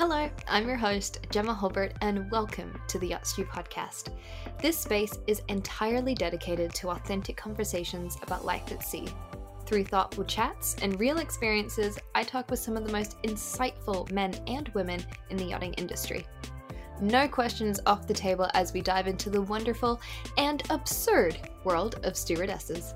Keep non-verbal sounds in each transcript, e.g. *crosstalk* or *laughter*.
Hello, I'm your host, Gemma Hulbert, and welcome to the Stew podcast. This space is entirely dedicated to authentic conversations about life at sea. Through thoughtful chats and real experiences, I talk with some of the most insightful men and women in the yachting industry. No questions off the table as we dive into the wonderful and absurd world of stewardesses.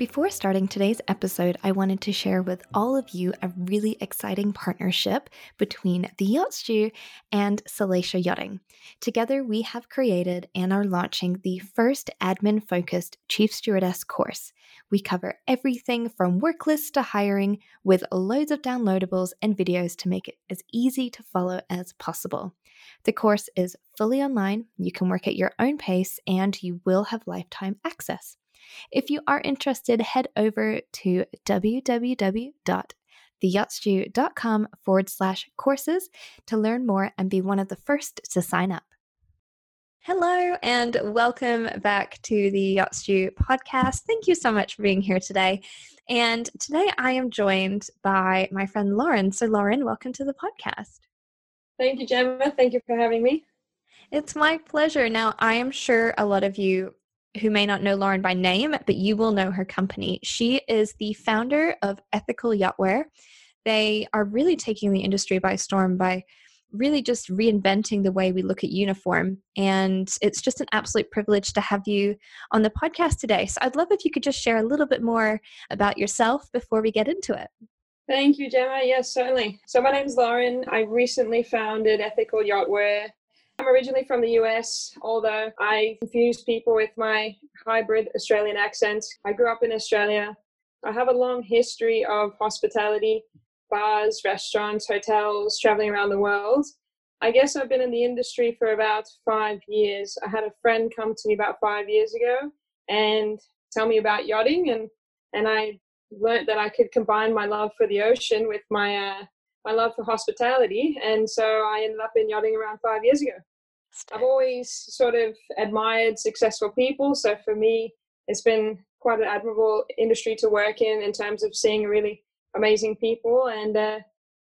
Before starting today's episode, I wanted to share with all of you a really exciting partnership between the Yacht Stew and Salacia Yachting. Together, we have created and are launching the first admin focused Chief Stewardess course. We cover everything from work lists to hiring with loads of downloadables and videos to make it as easy to follow as possible. The course is fully online, you can work at your own pace, and you will have lifetime access. If you are interested, head over to www.theyachtstew.com forward slash courses to learn more and be one of the first to sign up. Hello, and welcome back to the Yacht Stew podcast. Thank you so much for being here today. And today I am joined by my friend Lauren. So, Lauren, welcome to the podcast. Thank you, Gemma. Thank you for having me. It's my pleasure. Now, I am sure a lot of you who may not know Lauren by name, but you will know her company. She is the founder of Ethical Yachtwear. They are really taking the industry by storm by really just reinventing the way we look at uniform. And it's just an absolute privilege to have you on the podcast today. So I'd love if you could just share a little bit more about yourself before we get into it. Thank you, Gemma. Yes, certainly. So my name is Lauren. I recently founded Ethical Yachtwear I'm originally from the US, although I confuse people with my hybrid Australian accent. I grew up in Australia. I have a long history of hospitality, bars, restaurants, hotels, traveling around the world. I guess I've been in the industry for about five years. I had a friend come to me about five years ago and tell me about yachting, and and I learned that I could combine my love for the ocean with my uh, my love for hospitality, and so I ended up in yachting around five years ago. I've always sort of admired successful people. So for me, it's been quite an admirable industry to work in in terms of seeing really amazing people. And uh,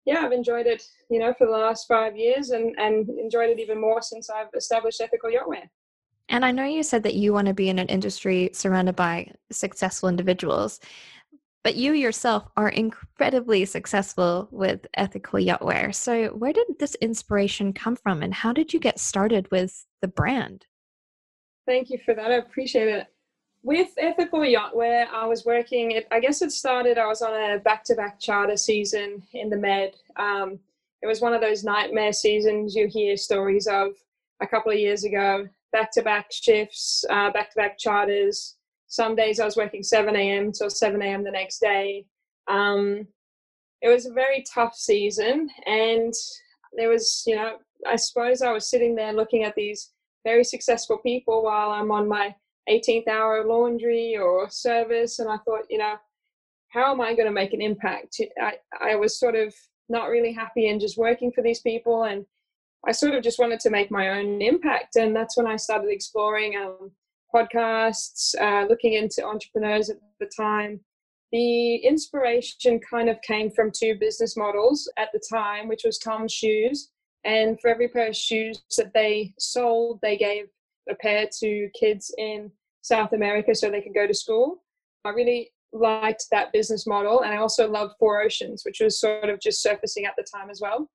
yeah, I've enjoyed it, you know, for the last five years and, and enjoyed it even more since I've established Ethical Yachtwear. And I know you said that you want to be in an industry surrounded by successful individuals. But you yourself are incredibly successful with ethical yachtwear. So, where did this inspiration come from, and how did you get started with the brand? Thank you for that. I appreciate it. With ethical yachtwear, I was working. It, I guess it started. I was on a back-to-back charter season in the Med. Um, it was one of those nightmare seasons you hear stories of a couple of years ago. Back-to-back shifts, uh, back-to-back charters some days I was working 7 a.m. till 7 a.m. the next day. Um, it was a very tough season, and there was, you know, I suppose I was sitting there looking at these very successful people while I'm on my 18th hour laundry or service, and I thought, you know, how am I going to make an impact? I, I was sort of not really happy in just working for these people, and I sort of just wanted to make my own impact, and that's when I started exploring um, podcasts, uh, looking into entrepreneurs at the time. The inspiration kind of came from two business models at the time, which was Toms Shoes. And for every pair of shoes that they sold, they gave a pair to kids in South America so they could go to school. I really liked that business model. And I also loved Four Oceans, which was sort of just surfacing at the time as well.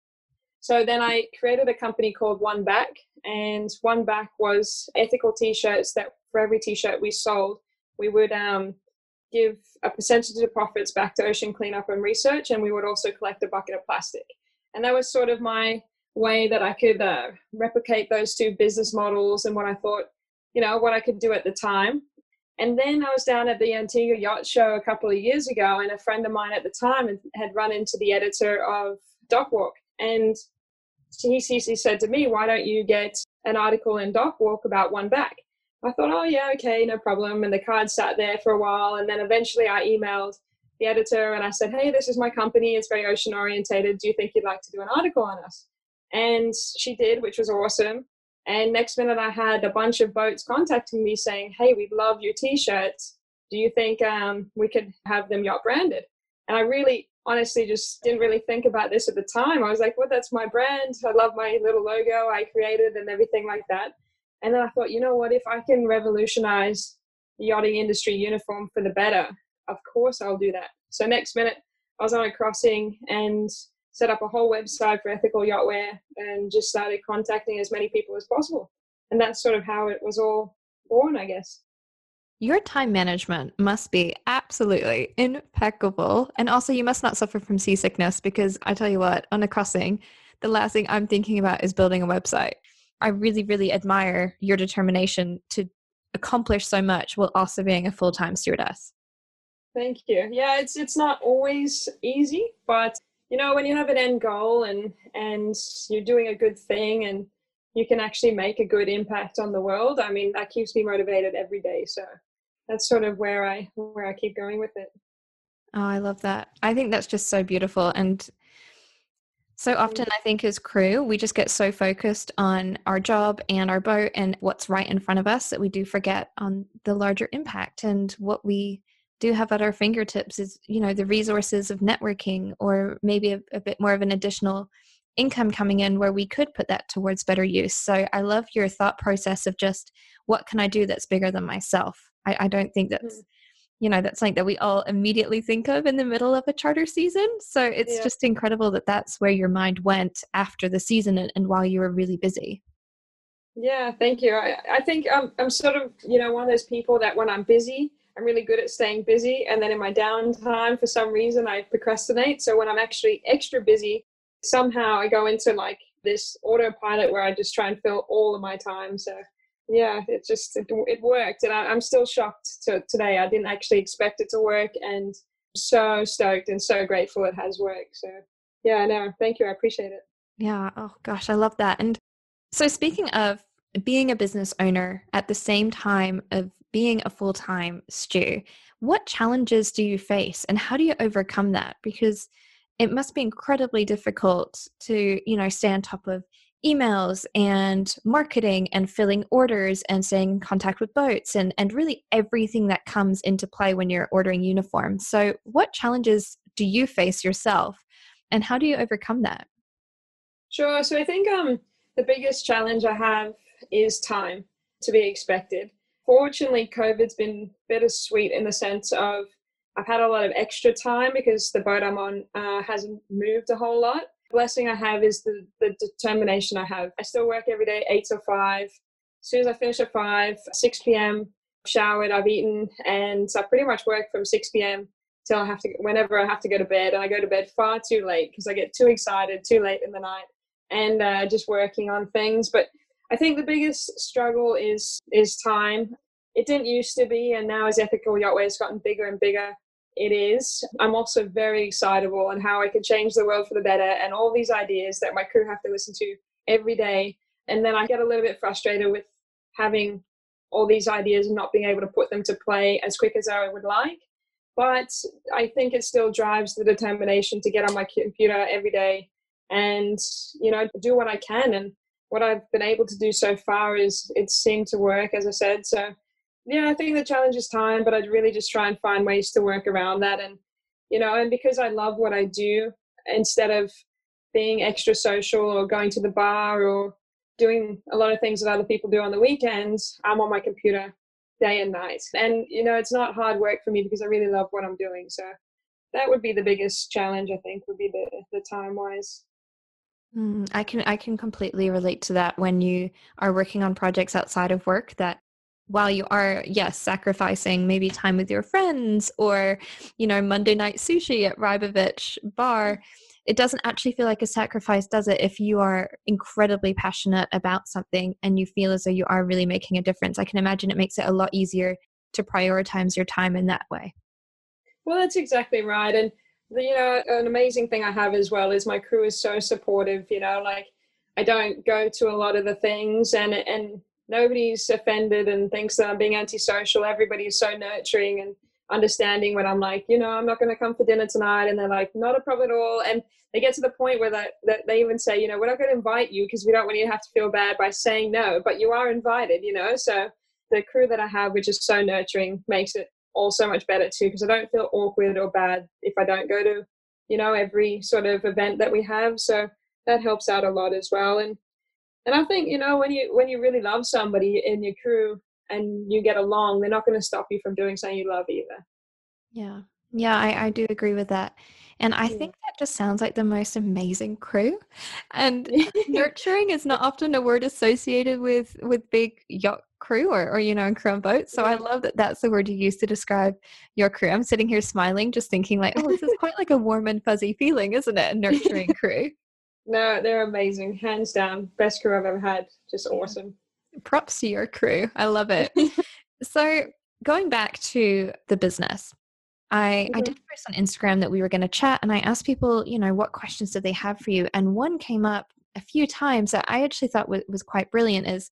So then I created a company called One Back, and One Back was ethical t shirts that for every t-shirt we sold, we would um, give a percentage of the profits back to ocean cleanup and research, and we would also collect a bucket of plastic. And that was sort of my way that I could uh, replicate those two business models and what I thought, you know, what I could do at the time. And then I was down at the Antigua Yacht Show a couple of years ago, and a friend of mine at the time had run into the editor of Dockwalk, and he, said to me, "Why don't you get an article in Dockwalk about one back?" I thought, oh yeah, okay, no problem. And the card sat there for a while, and then eventually I emailed the editor and I said, hey, this is my company. It's very ocean orientated. Do you think you'd like to do an article on us? And she did, which was awesome. And next minute, I had a bunch of boats contacting me saying, hey, we love your t-shirts. Do you think um, we could have them yacht branded? And I really honestly just didn't really think about this at the time. I was like, well, that's my brand. I love my little logo I created and everything like that. And then I thought, you know what, if I can revolutionize the yachting industry uniform for the better, of course I'll do that. So next minute I was on a crossing and set up a whole website for ethical yacht wear and just started contacting as many people as possible. And that's sort of how it was all born, I guess. Your time management must be absolutely impeccable. And also, you must not suffer from seasickness because I tell you what, on a crossing, the last thing I'm thinking about is building a website. I really, really admire your determination to accomplish so much while also being a full time stewardess. Thank you. Yeah, it's it's not always easy, but you know, when you have an end goal and and you're doing a good thing and you can actually make a good impact on the world, I mean, that keeps me motivated every day. So that's sort of where I where I keep going with it. Oh, I love that. I think that's just so beautiful and so often I think as crew, we just get so focused on our job and our boat and what's right in front of us that we do forget on the larger impact and what we do have at our fingertips is, you know, the resources of networking or maybe a, a bit more of an additional income coming in where we could put that towards better use. So I love your thought process of just what can I do that's bigger than myself? I, I don't think that's, mm. you know, that's something that we all immediately think of in the middle of a charter season. So it's yeah. just incredible that that's where your mind went after the season and, and while you were really busy. Yeah, thank you. I, I think I'm, I'm sort of, you know, one of those people that when I'm busy, I'm really good at staying busy. And then in my downtime, for some reason, I procrastinate. So when I'm actually extra busy, somehow I go into like this autopilot where I just try and fill all of my time. So yeah, it just it, it worked, and I, am still shocked to today. I didn't actually expect it to work, and so stoked and so grateful it has worked. So yeah, no, thank you. I appreciate it. Yeah. Oh gosh, I love that. And so speaking of being a business owner at the same time of being a full time stew, what challenges do you face, and how do you overcome that? Because it must be incredibly difficult to you know stay on top of emails and marketing and filling orders and staying in contact with boats and, and really everything that comes into play when you're ordering uniforms. So, what challenges do you face yourself and how do you overcome that? Sure. So, I think um, the biggest challenge I have is time to be expected. Fortunately, COVID's been bittersweet in the sense of I've had a lot of extra time because the boat I'm on uh, hasn't moved a whole lot blessing I have is the, the determination I have. I still work every day, eight to five. As soon as I finish at five, 6 p.m., showered, I've eaten, and I pretty much work from 6 p.m. till I have to, whenever I have to go to bed. And I go to bed far too late because I get too excited too late in the night and uh, just working on things. But I think the biggest struggle is is time. It didn't used to be, and now as ethical yachtwear has gotten bigger and bigger, it is. I'm also very excitable on how I can change the world for the better and all these ideas that my crew have to listen to every day. And then I get a little bit frustrated with having all these ideas and not being able to put them to play as quick as I would like. But I think it still drives the determination to get on my computer every day and, you know, do what I can. And what I've been able to do so far is it seemed to work, as I said. So yeah, I think the challenge is time, but I'd really just try and find ways to work around that. And, you know, and because I love what I do, instead of being extra social or going to the bar or doing a lot of things that other people do on the weekends, I'm on my computer day and night. And, you know, it's not hard work for me because I really love what I'm doing. So that would be the biggest challenge, I think, would be the, the time wise. Mm, I can I can completely relate to that when you are working on projects outside of work that while you are yes sacrificing maybe time with your friends or you know monday night sushi at rybovich bar mm. it doesn't actually feel like a sacrifice does it? If you are incredibly passionate about something and you feel as though you are really making a difference i can imagine it makes it a lot easier to prioritize your time in that way. Well that's exactly right and you know an amazing thing i have as well is my crew is so supportive you know like i don't go to a lot of the things and and nobody's offended and thinks that I'm being antisocial. Everybody is so nurturing and understanding when I'm like, you know, I'm not going to come for dinner tonight. And they're like, not a problem at all. And they get to the point where that, that they even say, you know, we're not going to invite you because we don't want you to have to feel bad by saying no, but you are invited, you know? So the crew that I have, which is so nurturing, makes it all so much better too because I don't feel awkward or bad if I don't go to you know, every sort of event that we have. So that helps out a lot as well. And and I think you know when you when you really love somebody in your crew and you get along, they're not going to stop you from doing something you love either. Yeah, yeah, I, I do agree with that. And I think that just sounds like the most amazing crew. And *laughs* *laughs* nurturing is not often a word associated with with big yacht crew or, or you know, in crew on boats. So. I love that that's the word you use to describe your crew. I'm sitting here smiling, just thinking like, oh, this is quite like a warm and fuzzy feeling, isn't it? A nurturing crew. No, they're amazing, hands down. Best crew I've ever had. Just awesome. Props to your crew. I love it. *laughs* so going back to the business, I, mm-hmm. I did post on Instagram that we were going to chat and I asked people, you know, what questions did they have for you? And one came up a few times that I actually thought was, was quite brilliant is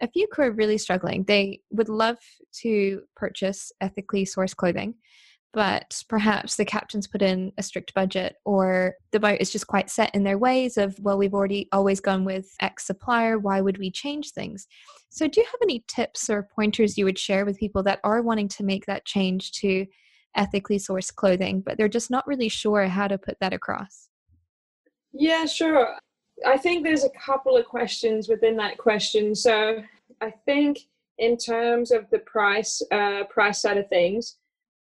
a few crew are really struggling. They would love to purchase ethically sourced clothing, but perhaps the captains put in a strict budget or the boat is just quite set in their ways of, well, we've already always gone with X supplier. Why would we change things? So, do you have any tips or pointers you would share with people that are wanting to make that change to ethically sourced clothing, but they're just not really sure how to put that across? Yeah, sure. I think there's a couple of questions within that question. So I think in terms of the price uh, price side of things,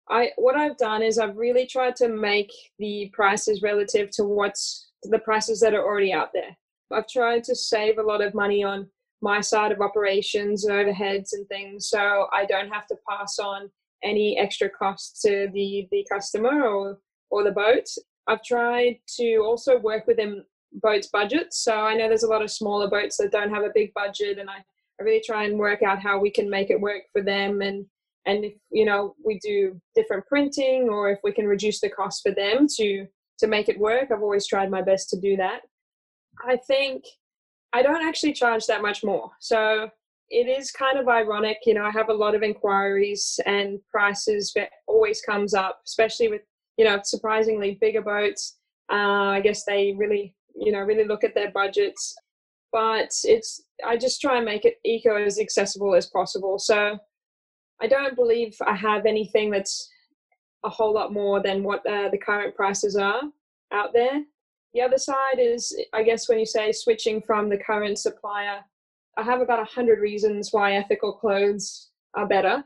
I what I've done is I've really tried to make the prices relative to what's the prices that are already out there. I've tried to save a lot of money on my side of operations overheads and things, so I don't have to pass on any extra costs to the the customer or or the boat. I've tried to also work within boats budgets. So I know there's a lot of smaller boats that don't have a big budget, and I, I really try and work out how we can make it work for them. And and if you know we do different printing, or if we can reduce the cost for them to to make it work, I've always tried my best to do that. I think I don't actually charge that much more. So it is kind of ironic. You know, I have a lot of inquiries and prices that always comes up, especially with, you know, surprisingly bigger boats. Uh, I guess they really, you know, really look at their budgets. But it's, I just try and make it eco as accessible as possible. So I don't believe I have anything that's a whole lot more than what uh, the current prices are out there. The other side is, I guess, when you say switching from the current supplier I have about a hundred reasons why ethical clothes are better.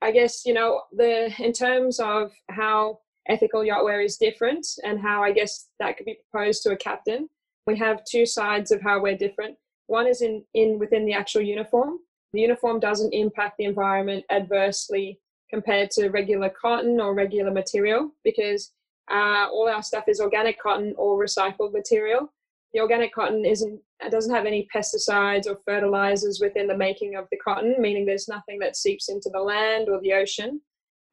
I guess you know the in terms of how ethical yachtwear is different and how I guess that could be proposed to a captain. We have two sides of how we're different. One is in, in within the actual uniform. The uniform doesn't impact the environment adversely compared to regular cotton or regular material because uh, all our stuff is organic cotton or recycled material the organic cotton isn't doesn't have any pesticides or fertilizers within the making of the cotton, meaning there's nothing that seeps into the land or the ocean.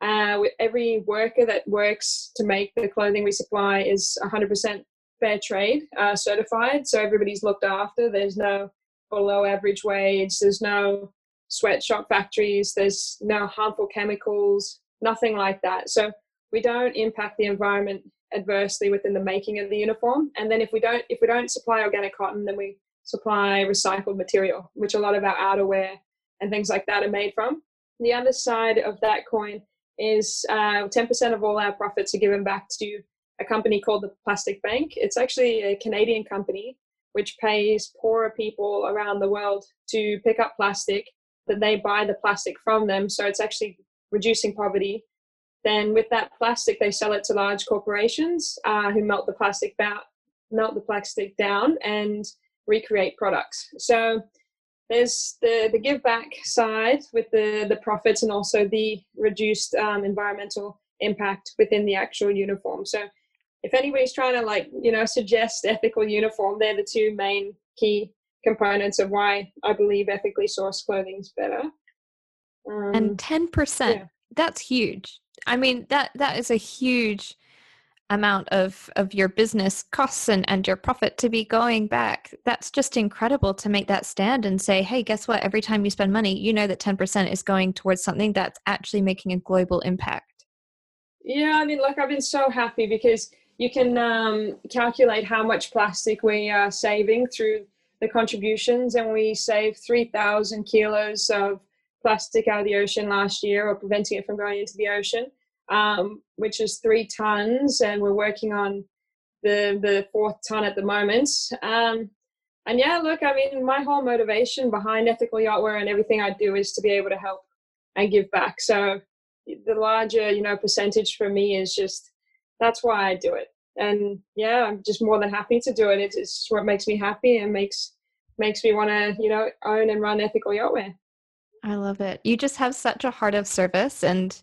Uh, every worker that works to make the clothing we supply is 100% fair trade uh, certified, so everybody's looked after. There's no below average wage. There's no sweatshop factories. There's no harmful chemicals. Nothing like that. So we don't impact the environment adversely within the making of the uniform. And then if we don't if we don't supply organic cotton, then we supply recycled material, which a lot of our outerwear and things like that are made from. The other side of that coin is uh, 10% of all our profits are given back to a company called the Plastic Bank. It's actually a Canadian company which pays poorer people around the world to pick up plastic that they buy the plastic from them. So it's actually reducing poverty then with that plastic, they sell it to large corporations uh, who melt the plastic melt the plastic down and recreate products. So there's the, the give back side with the, the profits and also the reduced um, environmental impact within the actual uniform. So if anybody's trying to like, you know, suggest ethical uniform, they're the two main key components of why I believe ethically sourced clothing is better. Um, and 10%, yeah. that's huge. I mean that that is a huge amount of of your business costs and, and your profit to be going back that's just incredible to make that stand and say hey guess what every time you spend money you know that 10% is going towards something that's actually making a global impact yeah i mean like i've been so happy because you can um, calculate how much plastic we are saving through the contributions and we saved 3000 kilos of plastic out of the ocean last year or preventing it from going into the ocean. um, which is three tons, and we're working on the the fourth ton at the moment. Um, and yeah, look, I mean, my whole motivation behind ethical yachtwear and everything I do is to be able to help and give back. So the larger, you know, percentage for me is just that's why I do it. And yeah, I'm just more than happy to do it. It's, it's what makes me happy and makes makes me want to, you know, own and run ethical yachtwear. I love it. You just have such a heart of service and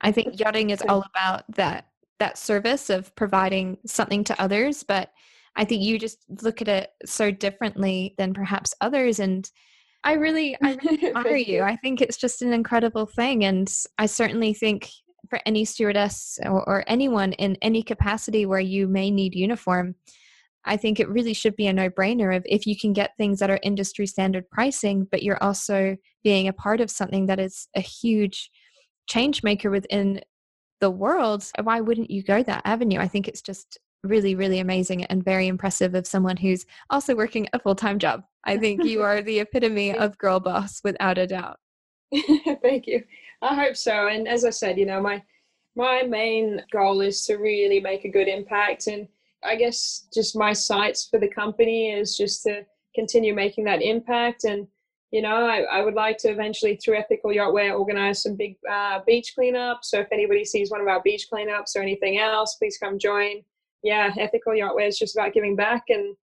I think *laughs* yachting is all about that that service of providing something to others, but I think you just look at it so differently than perhaps others and I really I really *laughs* admire you. I think it's just an incredible thing and I certainly think for any stewardess or, or anyone in any capacity where you may need uniform, I think it really should be a no brainer of if you can get things that are industry standard pricing, but you're also being a part of something that is a huge change maker within the world, why wouldn't you go that avenue? I think it's just really, really amazing and very impressive of someone who's also working a full time job. I think you are the *laughs* epitome of girl boss without a doubt. *laughs* Thank you. I hope so. And as I said, you know, my my main goal is to really make a good impact and I guess just my sights for the company is just to continue making that impact. And, you know, I, I would like to eventually, through Ethical Yachtwear, organize some big uh, beach cleanups. So if anybody sees one of our beach cleanups or anything else, please come join. Yeah, Ethical Yachtwear is just about giving back. And,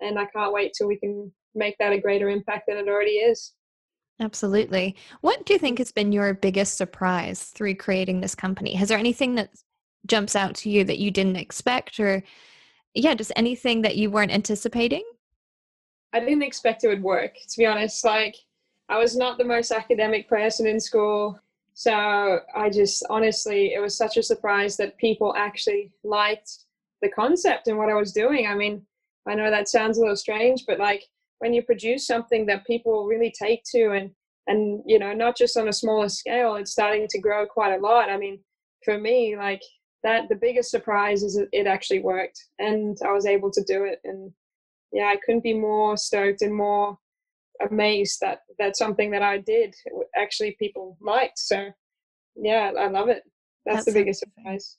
and I can't wait till we can make that a greater impact than it already is. Absolutely. What do you think has been your biggest surprise through creating this company? Has there anything that jumps out to you that you didn't expect or yeah, just anything that you weren't anticipating? I didn't expect it would work, to be honest. Like, I was not the most academic person in school. So I just honestly, it was such a surprise that people actually liked the concept and what I was doing. I mean, I know that sounds a little strange, but like when you produce something that people really take to and and you know not just on a smaller scale it's starting to grow quite a lot i mean for me like that the biggest surprise is it actually worked and I was able to do it. And yeah, I couldn't be more stoked and more amazed that that's something that I did actually people liked. So yeah, I love it. That's, that's the biggest surprise.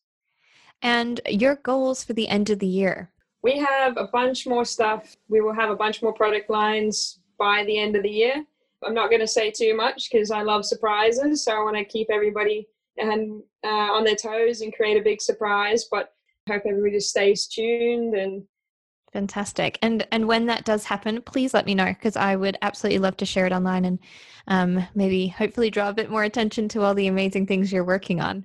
And your goals for the end of the year? We have a bunch more stuff. We will have a bunch more product lines by the end of the year. I'm not going to say too much because I love surprises. So I want to keep everybody and uh, on their toes and create a big surprise. But I hope everybody just stays tuned and fantastic and and when that does happen please let me know because i would absolutely love to share it online and um, maybe hopefully draw a bit more attention to all the amazing things you're working on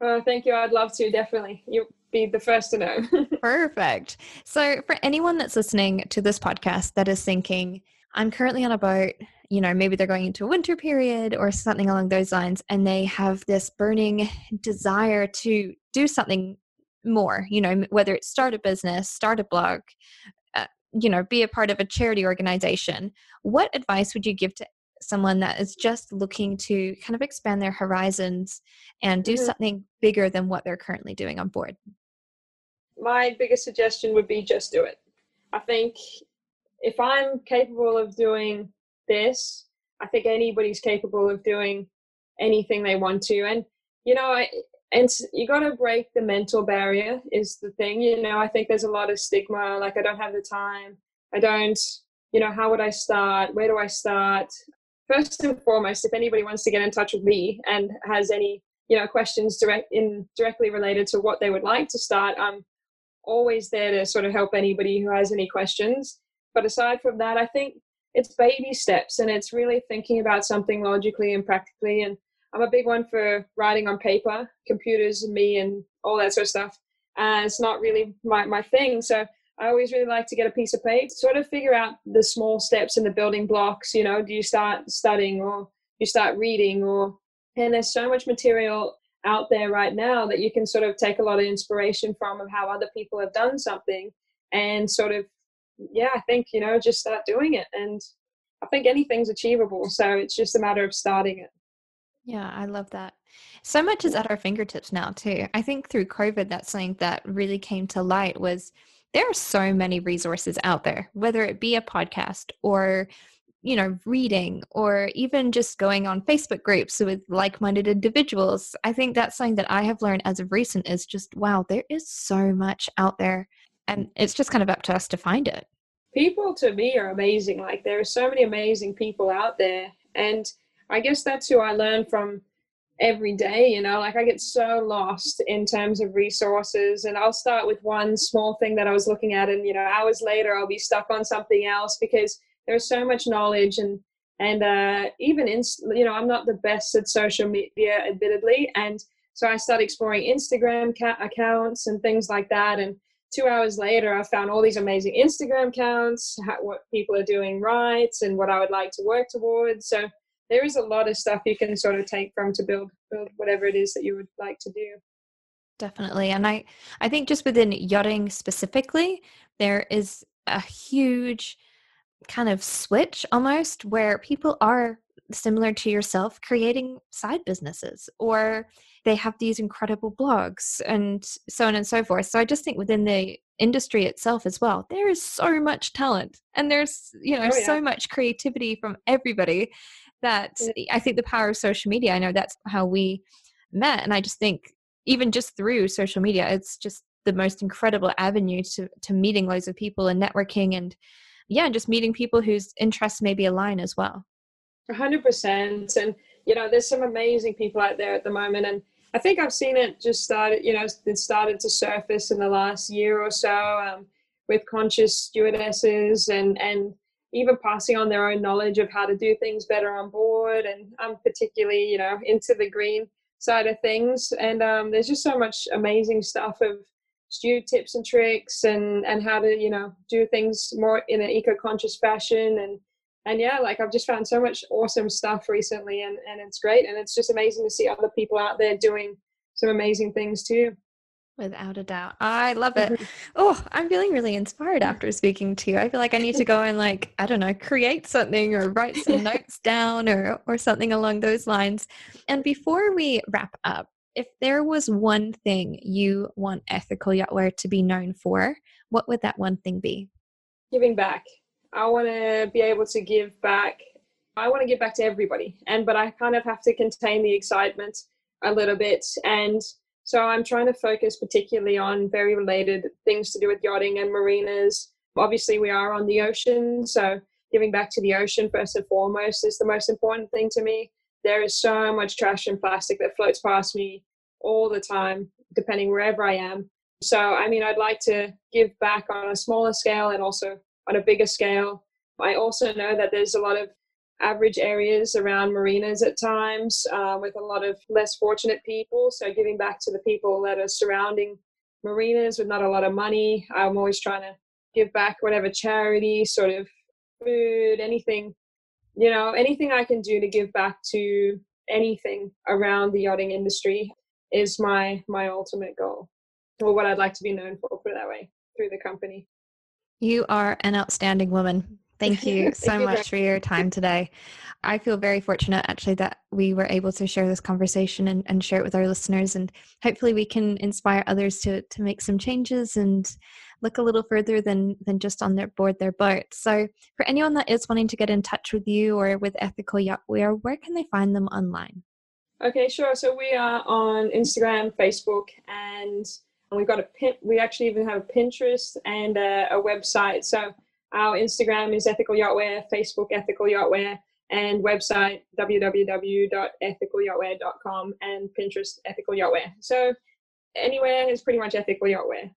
oh thank you i'd love to definitely you'll be the first to know *laughs* perfect so for anyone that's listening to this podcast that is thinking i'm currently on a boat you know, maybe they're going into a winter period or something along those lines, and they have this burning desire to do something more, you know, whether it's start a business, start a blog, uh, you know, be a part of a charity organization. What advice would you give to someone that is just looking to kind of expand their horizons and do mm-hmm. something bigger than what they're currently doing on board? My biggest suggestion would be just do it. I think if I'm capable of doing this, I think anybody's capable of doing anything they want to. And, you know, I, and you got to break the mental barrier is the thing. You know, I think there's a lot of stigma, like I don't have the time. I don't, you know, how would I start? Where do I start? First and foremost, if anybody wants to get in touch with me and has any, you know, questions direct in directly related to what they would like to start, I'm always there to sort of help anybody who has any questions. But aside from that, I think it's baby steps and it's really thinking about something logically and practically. And i'm a big one for writing on paper computers and me and all that sort of stuff. And it's not really my, my thing. So i always really like to get a piece of paper sort of figure out the small steps and the building blocks you know do you start studying or you start reading or and there's so much material out there right now that you can sort of take a lot of inspiration from of how other people have done something and sort of yeah, I think, you know, just start doing it. And I think anything's achievable. So it's just a matter of starting it. Yeah, I love that. So much is at our fingertips now, too. I think through COVID, that's something that really came to light was there are so many resources out there, whether it be a podcast or you know, reading or even just going on Facebook groups with like minded individuals. I think that's something that I have learned as of recent is just, wow, there is so much out there. And it's just kind of up to us to find it. People to me are amazing. Like, there are so many amazing people out there. And I guess that's who I learn from every day you know like i get so lost in terms of resources and i'll start with one small thing that i was looking at and you know hours later i'll be stuck on something else because there's so much knowledge and and uh, even in you know i'm not the best at social media admittedly and so i started exploring instagram ca- accounts and things like that and two hours later i found all these amazing instagram accounts how, what people are doing right and what i would like to work towards so there is a lot of stuff you can sort of take from to build build whatever it is that you would like to do. Definitely and i i think just within yachting specifically there is a huge kind of switch almost where people are similar to yourself creating side businesses or they have these incredible blogs and so on and so forth so i just think within the industry itself as well there is so much talent and there's you know oh, yeah. so much creativity from everybody that I think the power of social media, I know that's how we met. And I just think even just through social media, it's just the most incredible avenue to, to meeting loads of people and networking and yeah, just meeting people whose interests maybe align as well. 100%. And, you know, there's some amazing people out there at the moment. And I think I've seen it just started, you know, it started to surface in the last year or so um, with conscious stewardesses and, and, even passing on their own knowledge of how to do things better on board. And I'm particularly, you know, into the green side of things. And um, there's just so much amazing stuff of stew tips and tricks and and how to you know do things more in an eco-conscious fashion and and yeah like i've just found so much awesome stuff recently and and it's great and it's just amazing to see other people out there doing some amazing things too Without a doubt. I love it. Mm-hmm. Oh, I'm feeling really inspired after speaking to you. I feel like I need to go and like, I don't know, create something or write some *laughs* notes down or or something along those lines. And before we wrap up, if there was one thing you want ethical yachtwear to be known for, what would that one thing be? Giving back. I want to be able to give back. I want to give back to everybody. And but I kind of have to contain the excitement a little bit and so I'm trying to focus particularly on very related things to do with yachting and marinas. Obviously, we are on the ocean, so giving back to the ocean first and foremost is the most important thing to me. There is so much trash and plastic that floats past me all the time, depending wherever I am. So, I mean, I'd like to give back on a smaller scale and also on a bigger scale. I also know that there's a lot of average areas around marinas at times uh, with a lot of less fortunate people. So giving back to the people that are surrounding marinas with not a lot of money. I'm always trying to give back whatever charity, sort of food, anything, you know, anything I can do to give back to anything around the yachting industry is my my ultimate goal or what I'd like to be known for, put it that way, through the company. You are an outstanding woman. Thank you *laughs* so Thank much you for your time today. I feel very fortunate actually that we were able to share this conversation and, and share it with our listeners and hopefully we can inspire others to to make some changes and look a little further than than just on their board their boat. So for anyone that is wanting to get in touch with you or with Ethical Yacht Wear, where can they find them online? Okay, sure. So we are on Instagram, Facebook, and we've got a pin. We actually even have a Pinterest and a, a website. So our Instagram is Ethical Yachtwear, Facebook Ethical Yachtwear, and website www.ethicalyachtwear.com and Pinterest Ethical Yachtwear. So anywhere is pretty much Ethical Yachtwear.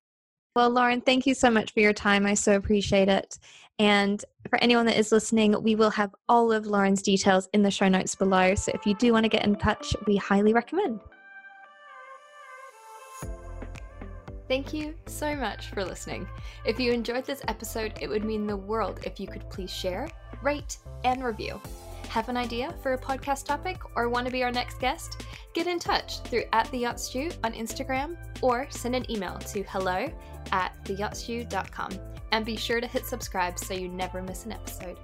Well, Lauren, thank you so much for your time. I so appreciate it. And for anyone that is listening, we will have all of Lauren's details in the show notes below. So if you do want to get in touch, we highly recommend. Thank you so much for listening. If you enjoyed this episode, it would mean the world if you could please share, rate, and review. Have an idea for a podcast topic or want to be our next guest? Get in touch through at the Yacht Stew on Instagram or send an email to hello at theyachtstew.com. And be sure to hit subscribe so you never miss an episode.